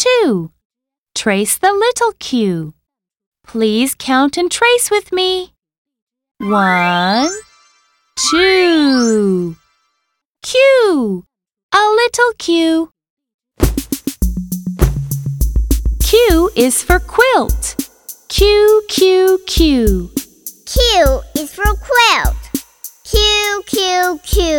two. Trace the little Q. Please count and trace with me. One, two. Q. A little Q. Q is for quilt. Q, Q, Q. Q is for quilt. Q, Q, Q.